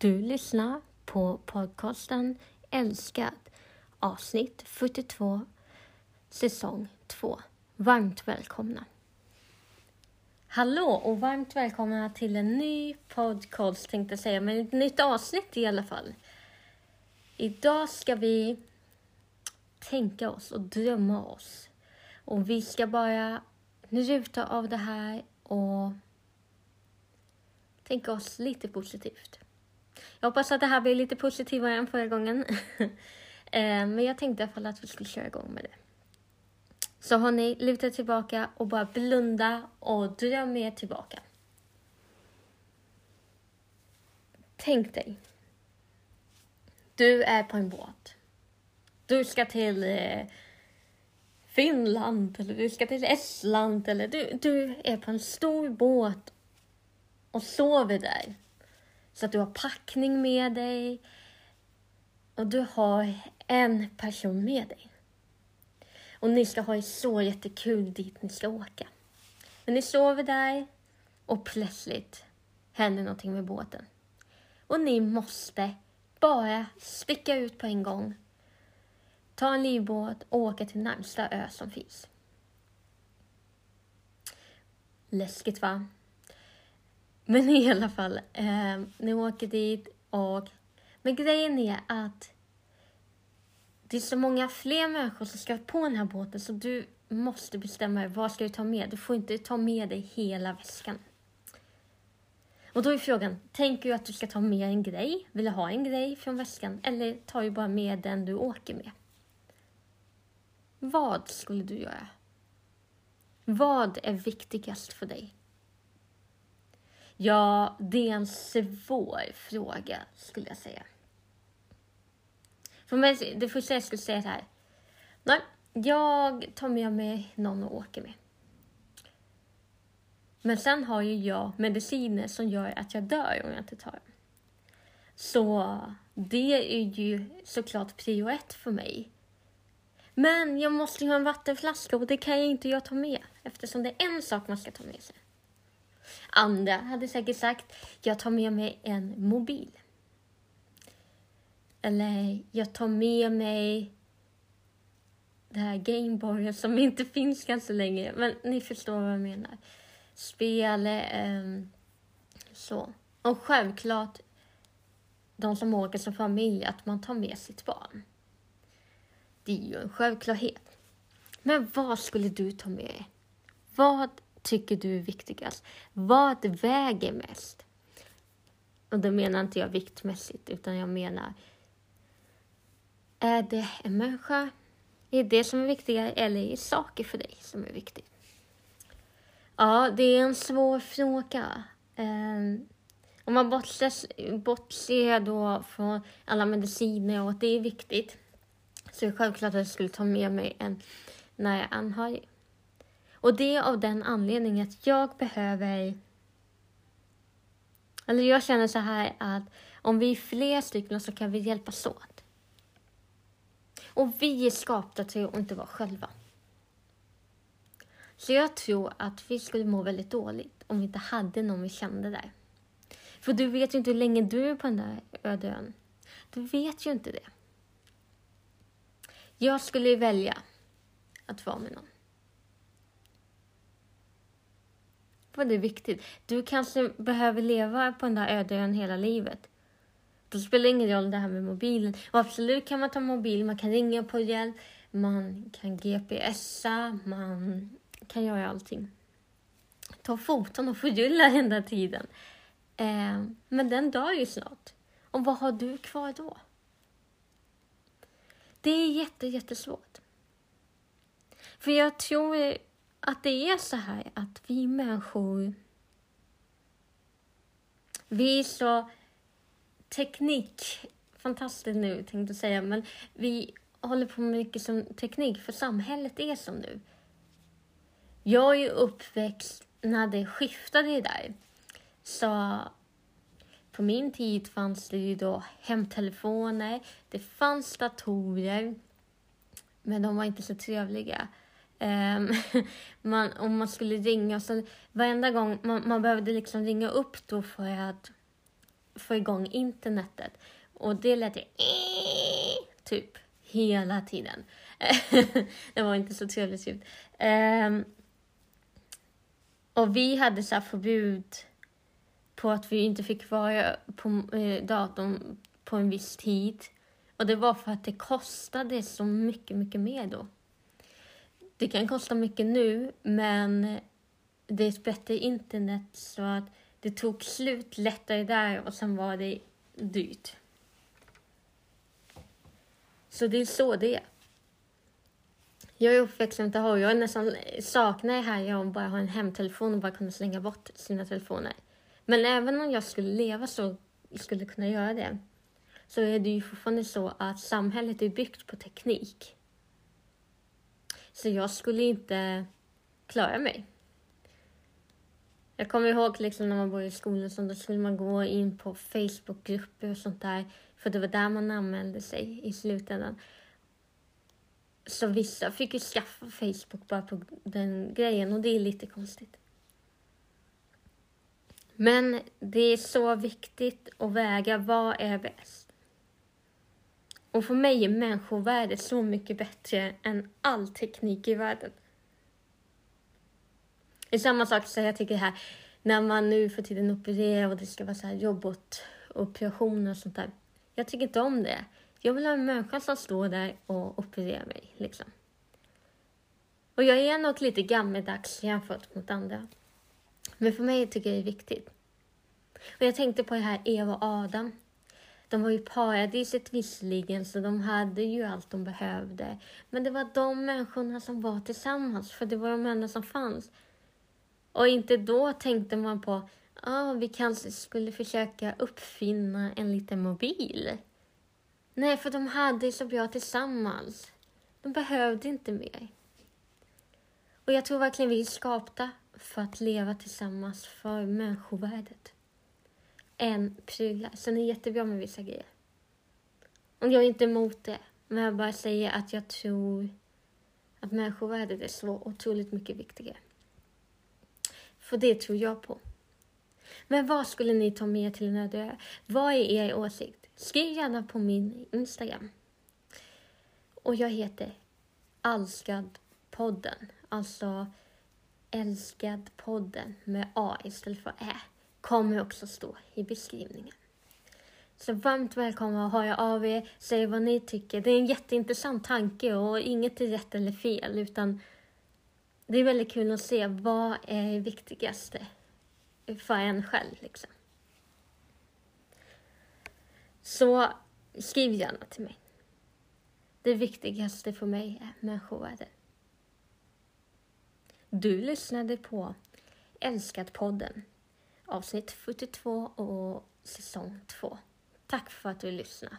Du lyssnar på podcasten Älskad avsnitt 42 säsong 2. Varmt välkomna! Hallå och varmt välkomna till en ny podcast tänkte jag säga, men ett nytt avsnitt i alla fall. Idag ska vi tänka oss och drömma oss. Och vi ska bara njuta av det här och tänka oss lite positivt. Jag hoppas att det här blir lite positivare än förra gången. Eh, men jag tänkte i alla fall att vi skulle köra igång med det. Så har ni lutat tillbaka och bara blunda och dröm er tillbaka. Tänk dig. Du är på en båt. Du ska till eh, Finland eller du ska till Estland eller du, du är på en stor båt och sover där. Så att du har packning med dig och du har en person med dig. Och ni ska ha det så jättekul dit ni ska åka. Men ni sover där och plötsligt händer någonting med båten. Och ni måste bara sticka ut på en gång. Ta en livbåt och åka till närmsta ö som finns. Läskigt va? Men i alla fall, eh, ni åker dit och... Men grejen är att det är så många fler människor som ska på den här båten så du måste bestämma dig, vad ska du ta med? Du får inte ta med dig hela väskan. Och då är frågan, tänker du att du ska ta med en grej? Vill du ha en grej från väskan? Eller tar du bara med den du åker med? Vad skulle du göra? Vad är viktigast för dig? Ja, det är en svår fråga skulle jag säga. För mig, det första jag skulle säga är här. Nej, jag tar med mig någon och åker med. Men sen har ju jag mediciner som gör att jag dör om jag inte tar dem. Så det är ju såklart prio ett för mig. Men jag måste ju ha en vattenflaska och det kan jag inte jag ta med eftersom det är en sak man ska ta med sig. Andra hade säkert sagt, jag tar med mig en mobil. Eller jag tar med mig det här Gameboyen som inte finns ganska länge. Men ni förstår vad jag menar. Spel, eh, så. Och självklart, de som åker som familj, att man tar med sitt barn. Det är ju en självklarhet. Men vad skulle du ta med dig? Vad tycker du är viktigast? Vad väger mest? Och då menar inte jag viktmässigt, utan jag menar är det en människa? Är det som är viktigare eller är det saker för dig som är viktigt? Ja, det är en svår fråga. Um, om man bortser, bortser då från alla mediciner och att det är viktigt så är det självklart att jag skulle ta med mig en nära anhörig. Och det är av den anledningen att jag behöver... Eller jag känner så här att om vi är fler stycken så kan vi hjälpas åt. Och vi är skapta till att inte vara själva. Så jag tror att vi skulle må väldigt dåligt om vi inte hade någon vi kände där. För du vet ju inte hur länge du är på den där öde ön. Du vet ju inte det. Jag skulle välja att vara med någon. Vad det är viktigt. Du kanske behöver leva på den där öde ön hela livet. Då spelar det ingen roll det här med mobilen. Och absolut kan man ta mobil, man kan ringa på hjälp, man kan GPSa, man kan göra allting. Ta foton och förgylla den tiden. Eh, men den dör ju snart. Och vad har du kvar då? Det är jätte, jättesvårt. För jag tror att det är så här att vi människor, vi är så teknik, fantastiskt nu tänkte jag säga, men vi håller på med mycket som teknik för samhället är som nu. Jag är ju uppväxt när det skiftade där. Så på min tid fanns det ju då hemtelefoner, det fanns datorer, men de var inte så trevliga. Um, man, om man skulle ringa, så varenda gång man, man behövde liksom ringa upp då för att få igång internetet. Och det lät ju typ hela tiden. det var inte så trevligt ljud. Um, och vi hade så förbud på att vi inte fick vara på eh, datorn på en viss tid. Och det var för att det kostade så mycket, mycket mer då. Det kan kosta mycket nu, men det är ett bättre internet så att det tog slut lättare där och sen var det dyrt. Så det är så det är. Jag är uppväxt inte har jag nästan saknar det här jag bara har en hemtelefon och bara kunna slänga bort sina telefoner. Men även om jag skulle leva så, skulle kunna göra det, så är det ju fortfarande så att samhället är byggt på teknik. Så jag skulle inte klara mig. Jag kommer ihåg liksom när man började i skolan, så då skulle man gå in på Facebookgrupper och sånt där, för det var där man anmälde sig i slutändan. Så vissa fick ju skaffa Facebook bara på den grejen och det är lite konstigt. Men det är så viktigt att väga vad är bäst. Och för mig är människovärdet så mycket bättre än all teknik i världen. Det är samma sak som jag tycker här, när man nu för tiden opererar och det ska vara så här robotoperationer och sånt där. Jag tycker inte om det. Jag vill ha en människa som står där och opererar mig. Liksom. Och jag är nog lite gammeldags jämfört mot andra. Men för mig tycker jag det är viktigt. Och jag tänkte på det här Eva och Adam. De var ju paradiset visserligen, så de hade ju allt de behövde. Men det var de människorna som var tillsammans, för det var de enda som fanns. Och inte då tänkte man på att ah, vi kanske skulle försöka uppfinna en liten mobil. Nej, för de hade det så bra tillsammans. De behövde inte mer. Och jag tror verkligen vi är skapta för att leva tillsammans för människovärdet. En prylar. Sen är det jättebra med vissa grejer. Och jag är inte emot det, men jag bara säger att jag tror att människovärdet är så otroligt mycket viktigare. För det tror jag på. Men vad skulle ni ta med till en öde ö? Vad är er åsikt? Skriv gärna på min Instagram. Och jag heter Älskadpodden. Alltså Älskad-podden med A istället för Ä. Kommer också stå i beskrivningen. Så varmt välkomna att höra av er, säg vad ni tycker. Det är en jätteintressant tanke och inget är rätt eller fel utan det är väldigt kul att se vad är det viktigaste för en själv. Liksom. Så skriv gärna till mig. Det viktigaste för mig är människovärdet. Du lyssnade på Älskat-podden, avsnitt 42 och säsong 2. Tack för att du lyssnade.